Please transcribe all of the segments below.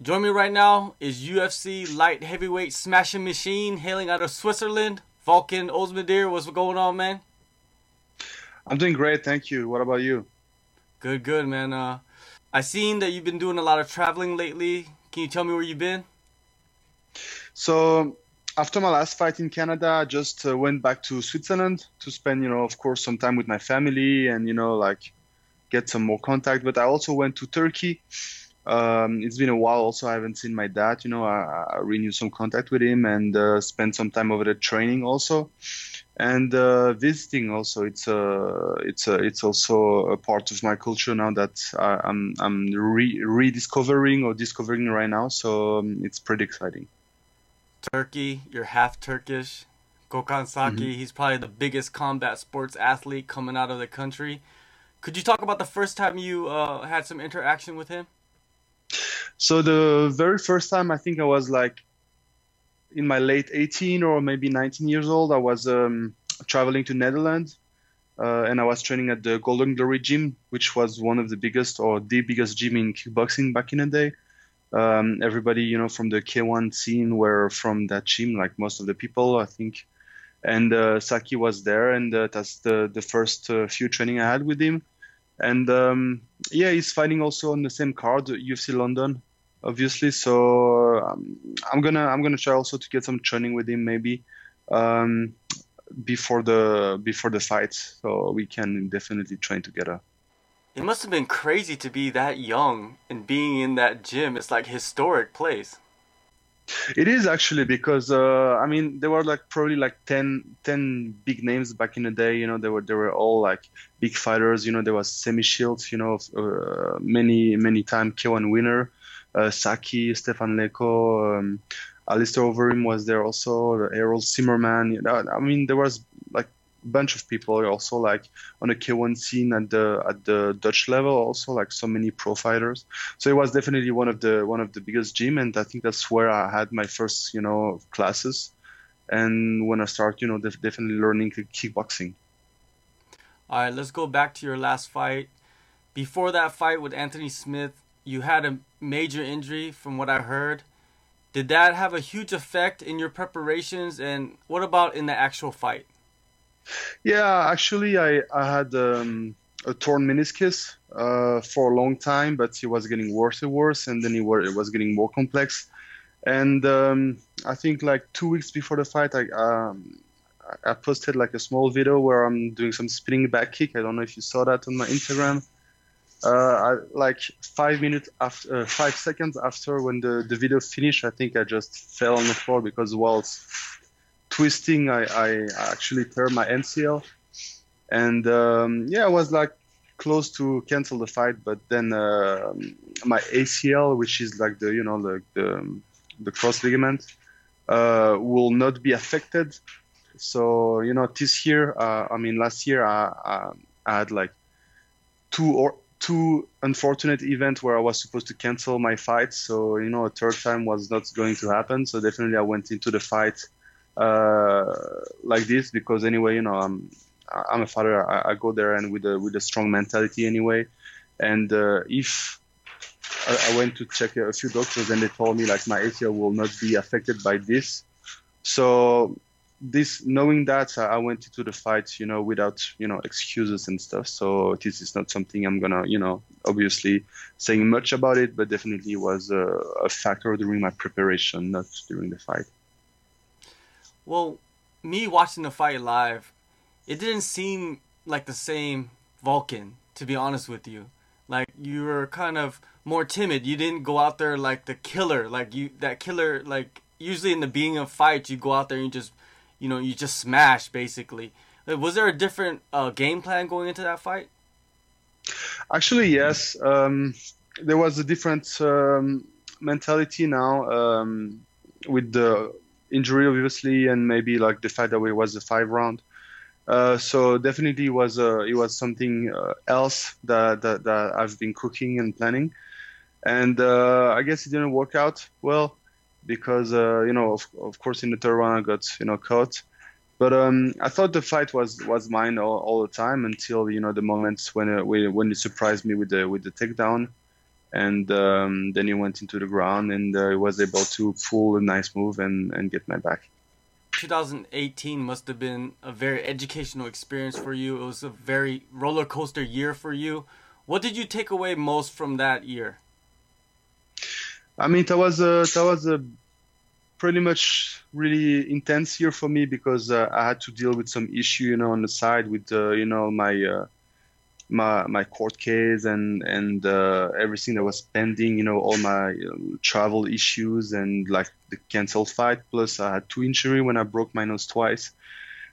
Join me right now is UFC light heavyweight smashing machine hailing out of Switzerland, Volkan Ozdemir. What's going on, man? I'm doing great, thank you. What about you? Good, good, man. Uh, I seen that you've been doing a lot of traveling lately. Can you tell me where you've been? So after my last fight in Canada, I just uh, went back to Switzerland to spend, you know, of course, some time with my family and you know, like get some more contact. But I also went to Turkey um, it's been a while. Also, I haven't seen my dad. You know, I, I renewed some contact with him and uh, spent some time over there training also, and uh, visiting also. It's a, it's a, it's also a part of my culture now that I, am I'm, I'm re- rediscovering or discovering right now. So um, it's pretty exciting. Turkey, you're half Turkish. Gökhan Saki, mm-hmm. he's probably the biggest combat sports athlete coming out of the country. Could you talk about the first time you uh, had some interaction with him? So the very first time, I think I was like in my late 18 or maybe 19 years old. I was um, traveling to Netherlands, uh, and I was training at the Golden Glory Gym, which was one of the biggest or the biggest gym in kickboxing back in the day. Um, everybody, you know, from the K1 scene were from that gym, like most of the people, I think. And uh, Saki was there, and uh, that's the the first uh, few training I had with him and um, yeah, he's fighting also on the same card, UFC London, obviously. So um, I'm gonna I'm gonna try also to get some training with him maybe um, before the before the fight, so we can definitely train together. It must have been crazy to be that young and being in that gym. It's like historic place. It is actually because uh, I mean there were like probably like 10, 10 big names back in the day. You know, they were they were all like big fighters. You know, there was Semmy Schilt. You know, uh, many many time K1 winner, Saki, Stefan Leko, um, Alistair Overeem was there also. Errol Zimmerman. You know, I mean, there was like a bunch of people also like on the K1 scene at the at the Dutch level also like so many pro fighters. So it was definitely one of the one of the biggest gym, and I think that's where I had my first you know classes, and when I start you know def- definitely learning kickboxing. All right, let's go back to your last fight. Before that fight with Anthony Smith, you had a major injury, from what I heard. Did that have a huge effect in your preparations, and what about in the actual fight? Yeah, actually, I I had um, a torn meniscus uh, for a long time, but it was getting worse and worse, and then it, were, it was getting more complex. And um, I think like two weeks before the fight, I um, I posted like a small video where I'm doing some spinning back kick. I don't know if you saw that on my Instagram. Uh, I, like five minutes after, uh, five seconds after when the, the video finished, I think I just fell on the floor because whilst twisting, I, I actually tore my MCL, and um, yeah, I was like close to cancel the fight, but then uh, my ACL, which is like the you know the the, the cross ligament, uh, will not be affected. So you know this year, uh, I mean last year, I, I, I had like two or two unfortunate events where I was supposed to cancel my fight. So you know a third time was not going to happen. So definitely I went into the fight uh, like this because anyway, you know, I'm I'm a father. I, I, go there and with a with a strong mentality anyway. And uh, if I, I, went to check a few doctors and they told me like my ACL will not be affected by this, so this knowing that uh, I went into the fight, you know, without you know excuses and stuff. So this is not something I'm gonna, you know, obviously saying much about it, but definitely was a, a factor during my preparation, not during the fight. Well, me watching the fight live, it didn't seem like the same Volkan, to be honest with you. Like you were kind of more timid. You didn't go out there like the killer, like you that killer like usually in the beginning of fights you go out there and you just you know, you just smash basically. Was there a different uh, game plan going into that fight? Actually, yes. Um, there was a different um, mentality now um, with the injury, obviously, and maybe like the fact that it was a five round. Uh, so definitely it was uh, it was something uh, else that, that, that I've been cooking and planning, and uh, I guess it didn't work out well because uh, you know of, of course in the third round I got you know caught, but um, I thought the fight was was mine all, all the time until you know the moments when uh, when it surprised me with the with the takedown, and um, then he went into the ground and uh, he was able to pull a nice move and, and get my back. 2018 must have been a very educational experience for you. It was a very roller coaster year for you. What did you take away most from that year? I mean, that was a that was a pretty much really intense year for me because uh, I had to deal with some issue, you know, on the side with uh, you know my uh, my my court case and and uh, everything that was pending. You know, all my um, travel issues and like the canceled fight. Plus, I had two injury when I broke my nose twice.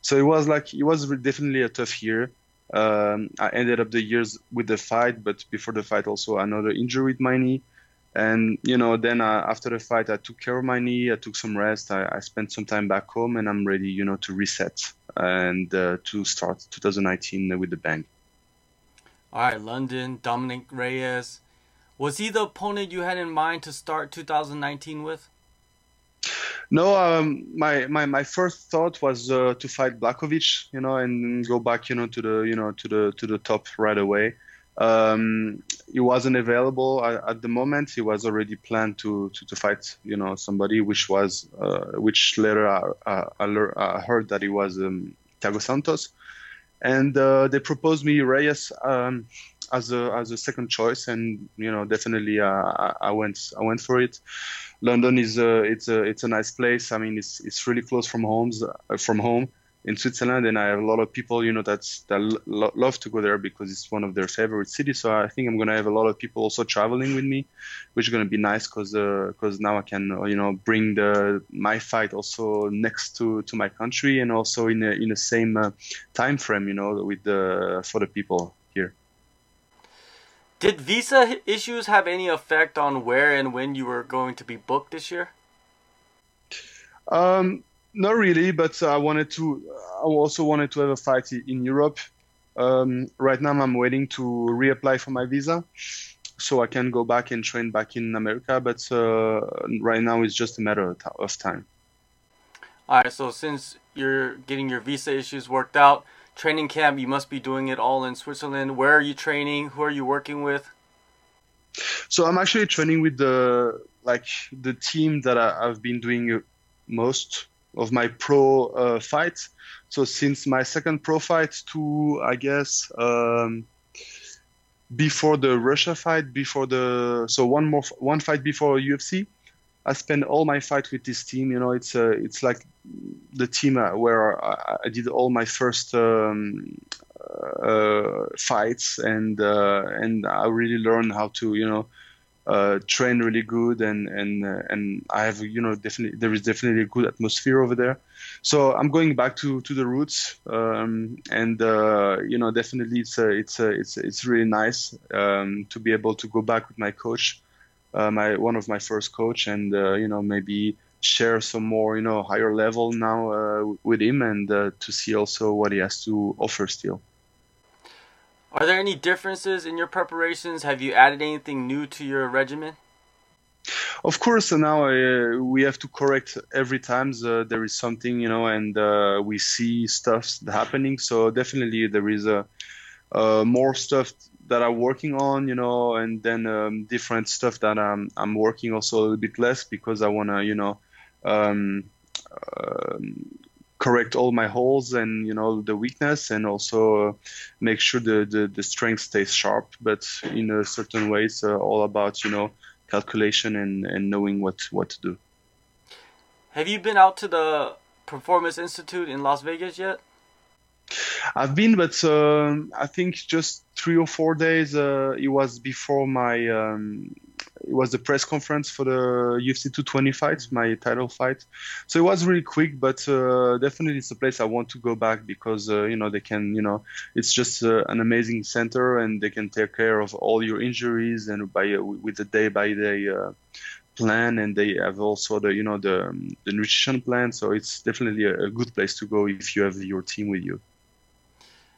So it was like it was definitely a tough year. Um, I ended up the years with the fight, but before the fight also another injury with my knee. And you know, then uh, after the fight, I took care of my knee. I took some rest. I, I spent some time back home, and I'm ready, you know, to reset and uh, to start 2019 with the bang. All right, London, Dominick Reyes. Was he the opponent you had in mind to start 2019 with? No, um, my, my my first thought was uh, to fight Blachowicz, you know, and go back, you know, to the you know to the to the top right away. Um, he wasn't available at, at, the moment. He was already planned to, to, to fight, you know, somebody, which was uh, which later I, I, I, heard that he was um, Thiago Santos and uh, they proposed me Reyes um, as a as a second choice, and you know definitely uh, I, went I went for it. London is a it's a it's a nice place. I mean it's it's really close from homes uh, from home in Switzerland, and I have a lot of people, you know, that's that lo- love to go there because it's one of their favorite cities. So I think I'm gonna have a lot of people also traveling with me, which is gonna be nice because because uh, now I can uh, you know bring the my fight also next to to my country and also in a, in the same uh, time frame, you know, with the for the people here. Did visa issues have any effect on where and when you were going to be booked this year? Um, not really, but I wanted to. I also wanted to have a fight in Europe. Um, right now, I'm waiting to reapply for my visa, so I can go back and train back in America. But uh, right now, it's just a matter of time. All right. So since you're getting your visa issues worked out, training camp, you must be doing it all in Switzerland. Where are you training? Who are you working with? So I'm actually training with the like the team that I, have been doing most of my pro uh, fights. So since my second pro fight to I guess um, before the Russia fight, before the so one more one fight before UFC, I spent all my fight with this team. You know, it's uh, it's like the team uh, where I, I did all my first um, uh, fights, and uh, and I really learned how to you know uh, train really good and and uh, and I have you know definitely there is definitely a good atmosphere over there. So I'm going back to to the roots um, and uh, you know definitely it's a, it's a, it's it's really nice um, to be able to go back with my coach, uh, my one of my first coach and uh, you know maybe share some more you know higher level now uh, with him and to see also what he has to offer still. Are there any differences in your preparations? Have you added anything new to your regimen? Of course, now uh, we have to correct every time uh, there is something, you know, and uh, we see stuff happening. So definitely there is a uh, more stuff that I'm working on, you know, and then um, different stuff that I'm I'm working also a little bit less because I wanna, you know, um, um correct all my holes and you know the weakness and also make sure the, the, the strength stays sharp but in a certain way it's uh, all about you know calculation and, and knowing what what to do have you been out to the performance institute in las vegas yet I've been, but uh, I think just three or four days. Uh, it was before my um, it was the press conference for the UFC 220 fight, my title fight. So it was really quick, but uh, definitely it's a place I want to go back because uh, you know they can, you know, it's just uh, an amazing center and they can take care of all your injuries and by uh, with the day by day uh, plan and they have also the you know the the nutrition plan. So it's definitely a, a good place to go if you have your team with you.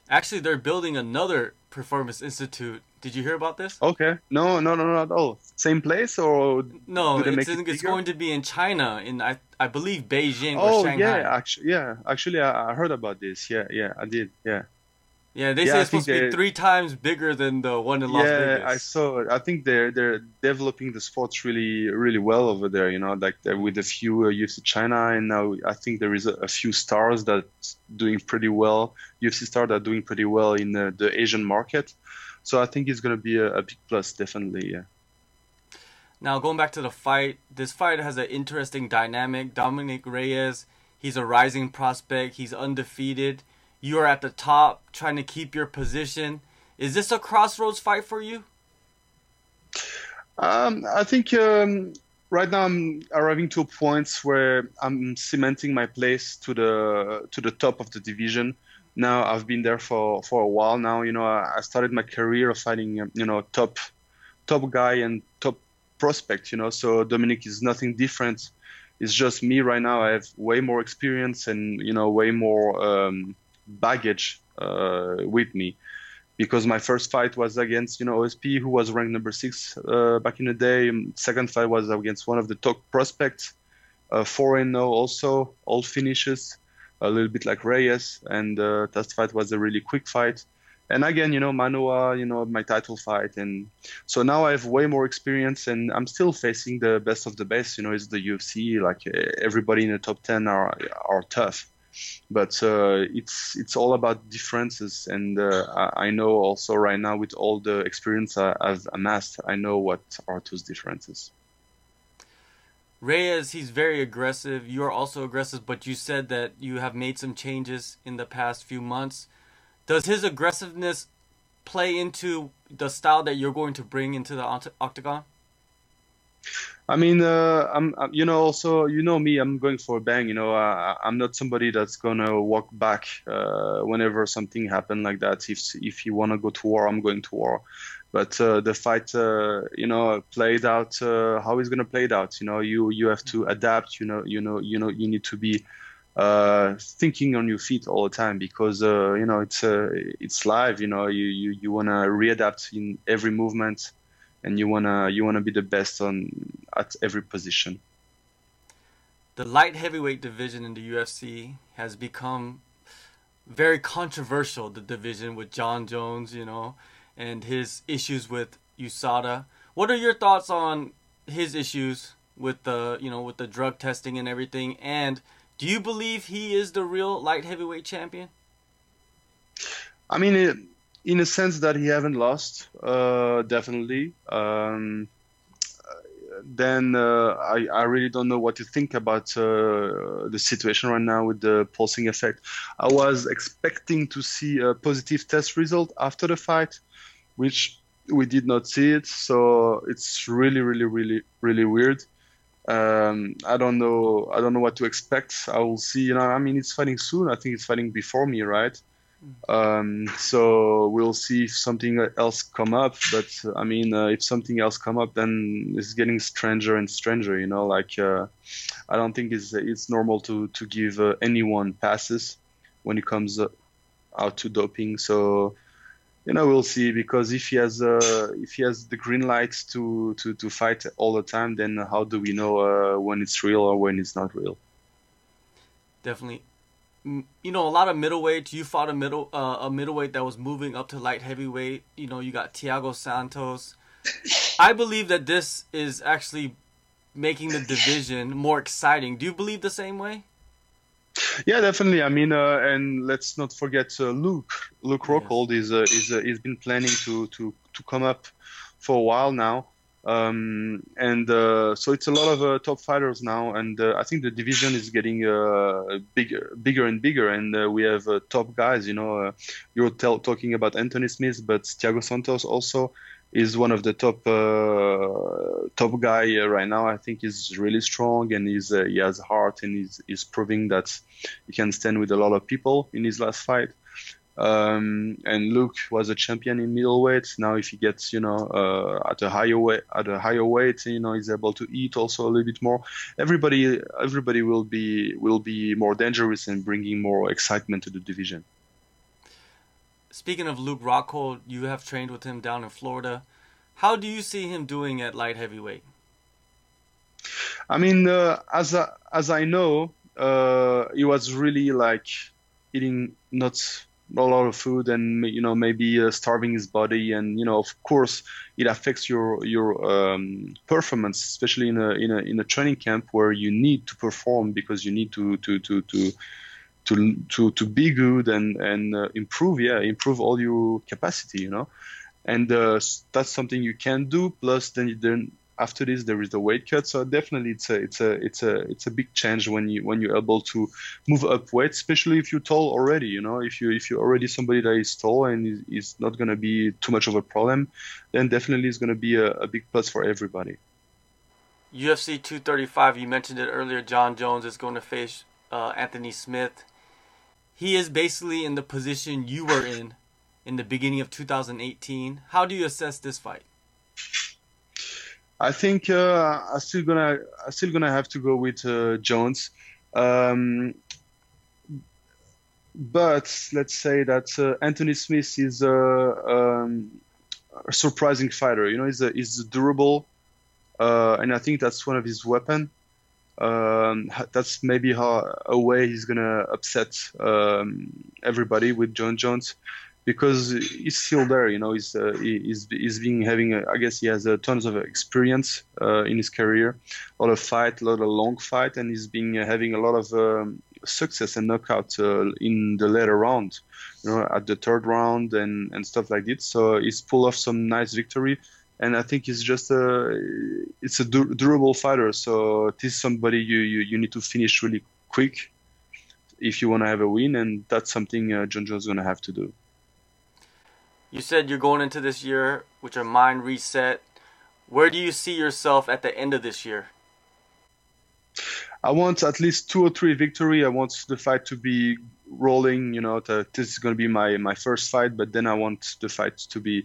Actually, they're building another performance institute did you hear about this? Okay. No, no, no, not at all. Same place or no? It's, in, it it's going to be in China, in I I believe Beijing oh, or Shanghai. yeah, actually, yeah, actually, I, I heard about this. Yeah, yeah, I did. Yeah. Yeah, they yeah, say it's supposed to be three times bigger than the one in Las yeah, Vegas. Yeah, I saw it. I think they're they're developing the sports really really well over there. You know, like with a few uh, UFC China, and now I think there is a, a, few stars that doing pretty well. UFC stars that are doing pretty well in the, the Asian market. So I think it's going to be a, a big plus, definitely. Yeah. Now going back to the fight, this fight has an interesting dynamic. Dominick Reyes, he's a rising prospect. He's undefeated you are at the top trying to keep your position. Is this a crossroads fight for you? Um, I think um, right now I'm arriving to a points where I'm cementing my place to the to the top of the division. Now I've been there for, for a while now. You know, I started my career of fighting you know top top guy and top prospect. You know, so Dominick is nothing different. It's just me right now. I have way more experience and you know way more um, baggage uh, with me because my first fight was against you know OSP who was ranked number six uh, back in the day. Second fight was against one of the top prospects, uh, four and no also all finishes, a little bit like Reyes. And uh, that fight was a really quick fight. And again, you know Manuwa, you know my title fight, and so now I have way more experience, and I'm still facing the best of the best. You know, it's the UFC. Like everybody in the top ten are are tough but uh, it's it's all about differences and uh, I know also right now with all the experience I've amassed I know what are those differences Reyes he's very aggressive you're also aggressive but you said that you have made some changes in the past few months does his aggressiveness play into the style that you're going to bring into the octagon I mean, uh, I'm, you know, also, you know me, I'm going for a bang. You know, uh, I'm not somebody that's gonna walk back uh, whenever something happened like that. If if you wanna go to war, I'm going to war. But uh, the fight, uh, you know, played out uh, how is gonna play out. You know, you you have to adapt. You know, you know, you know, you need to be thinking on your feet all the time because you know it's it's live. You know, you you you wanna readapt in every movement and you wanna you wanna be the best on at every position. The light heavyweight division in the UFC has become very controversial. The division with Jon Jones, you know, and his issues with USADA. What are your thoughts on his issues with the you know with the drug testing and everything? And do you believe he is the real light heavyweight champion? I mean, in a sense that he haven't lost, uh, definitely. Um, then uh, I, I really don't know what to think about uh, the situation right now with the pulsing effect. I was expecting to see a positive test result after the fight, which we did not see it. So it's really, really, really, really weird. Um, I don't know. I don't know what to expect. I will see. You know, I mean, it's fighting soon. I think it's fighting before me, right? Um, so we'll see if something else come up. But I mean, uh, if something else come up, then it's getting stranger and stranger. You know, like uh, I don't think it's it's normal to to give uh, anyone passes when it comes uh, out to doping. So you know we'll see because if he has uh, if he has the green light to, to to fight all the time, then how do we know uh, when it's real or when it's not real? Definitely you know, a lot of middleweights. You fought a middle uh, a middleweight that was moving up to light heavyweight. You know, you got Thiago Santos. I believe that this is actually making the division more exciting. Do you believe the same way? Yeah, definitely. I mean, uh, and let's not forget uh, Luke. Luke Rockhold yes. is uh, is uh, is been planning to to to come up for a while now. Um, and uh, so it's a lot of uh, top fighters now, and uh, I think the division is getting uh, bigger, bigger and bigger. And uh, we have uh, top guys. You know, you're tell- talking about Anthony Smith, but Thiago Santos also is one of the top top guy right now. I think he's really strong and he's he has heart and he's, he's proving that he can stand with a lot of people in his last fight. Um, and Luke was a champion in middleweight. Now, if he gets, you know, uh, at a higher weight, at a higher weight, you know, he's able to eat also a little bit more. Everybody, everybody will be will be more dangerous and bringing more excitement to the division. Speaking of Luke Rockhold, you have trained with him down in Florida. How do you see him doing at light heavyweight? I mean, uh, as I, as I know, uh, he was really like eating not a lot of food and you know maybe uh, starving his body and you know of course it affects your your um, performance especially in a, in a in a training camp where you need to perform because you need to to to to to to, to be good and and uh, improve yeah improve all your capacity you know? And uh, that's something you can do plus then then after this there is the weight cut. So definitely it's a it's a it's a it's a big change when you when you're able to move up weight especially if you're tall already you know? If you if you're already somebody that is tall and is, is not going to be too much of a problem then definitely it's going to be a, a big plus for everybody. UFC 235 you mentioned it earlier Jon Jones is going to face uh, Anthony Smith he is basically in the position you were in in the beginning of 2018 how do you assess this fight I think uh, I'm still gonna I'm still gonna have to go with uh, Jones. Um, but let's say that uh, Anthony Smith is a, um, a, surprising fighter. You know, he's a, he's durable, uh, and I think that's one of his weapon. Um, that's maybe how a way he's gonna upset um, everybody with Jon Jones because he's still there. You know, he's uh, he's he's being having. A, I guess he has uh, tons of experience uh, in his career, a lot of fight, a lot of long fight, and he's been uh, having a lot of um, success and knockout uh, in the later round. You know, at the third round and and stuff like this. So he's pulled off some nice victory. And I think he's just a, it's a durable fighter. So this is somebody you, you, you need to finish really quick if you want to have a win, and that's something uh, Jon Jones is going to have to do. You said you're going into this year with your mind reset. Where do you see yourself at the end of this year? I want at least two or three victory. I want the fight to be rolling. You know, to, this is going to be my, my first fight, but then I want the fight to be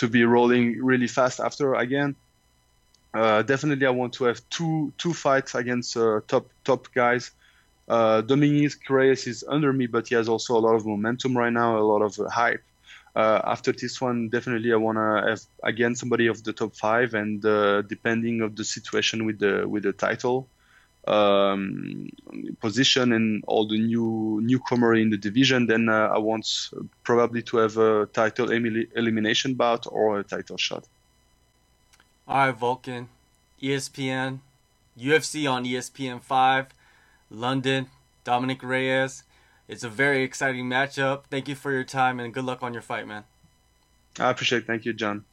to be rolling really fast after again. Uh, definitely, I want to have two two fights against uh, top top guys. Uh, Dominick Reyes is under me, but he has also a lot of momentum right now, a lot of hype uh, after this one, definitely I want to have again somebody of the top five, and uh, depending of the situation with the with the title um, position and all the new newcomer in the division, then uh, I want probably to have a title elimination bout or a title shot. All right, Volkan, ESPN, UFC on ESPN five, London, Dominick Reyes. It's a very exciting matchup. Thank you for your time and good luck on your fight, man. I appreciate it. Thank you, John.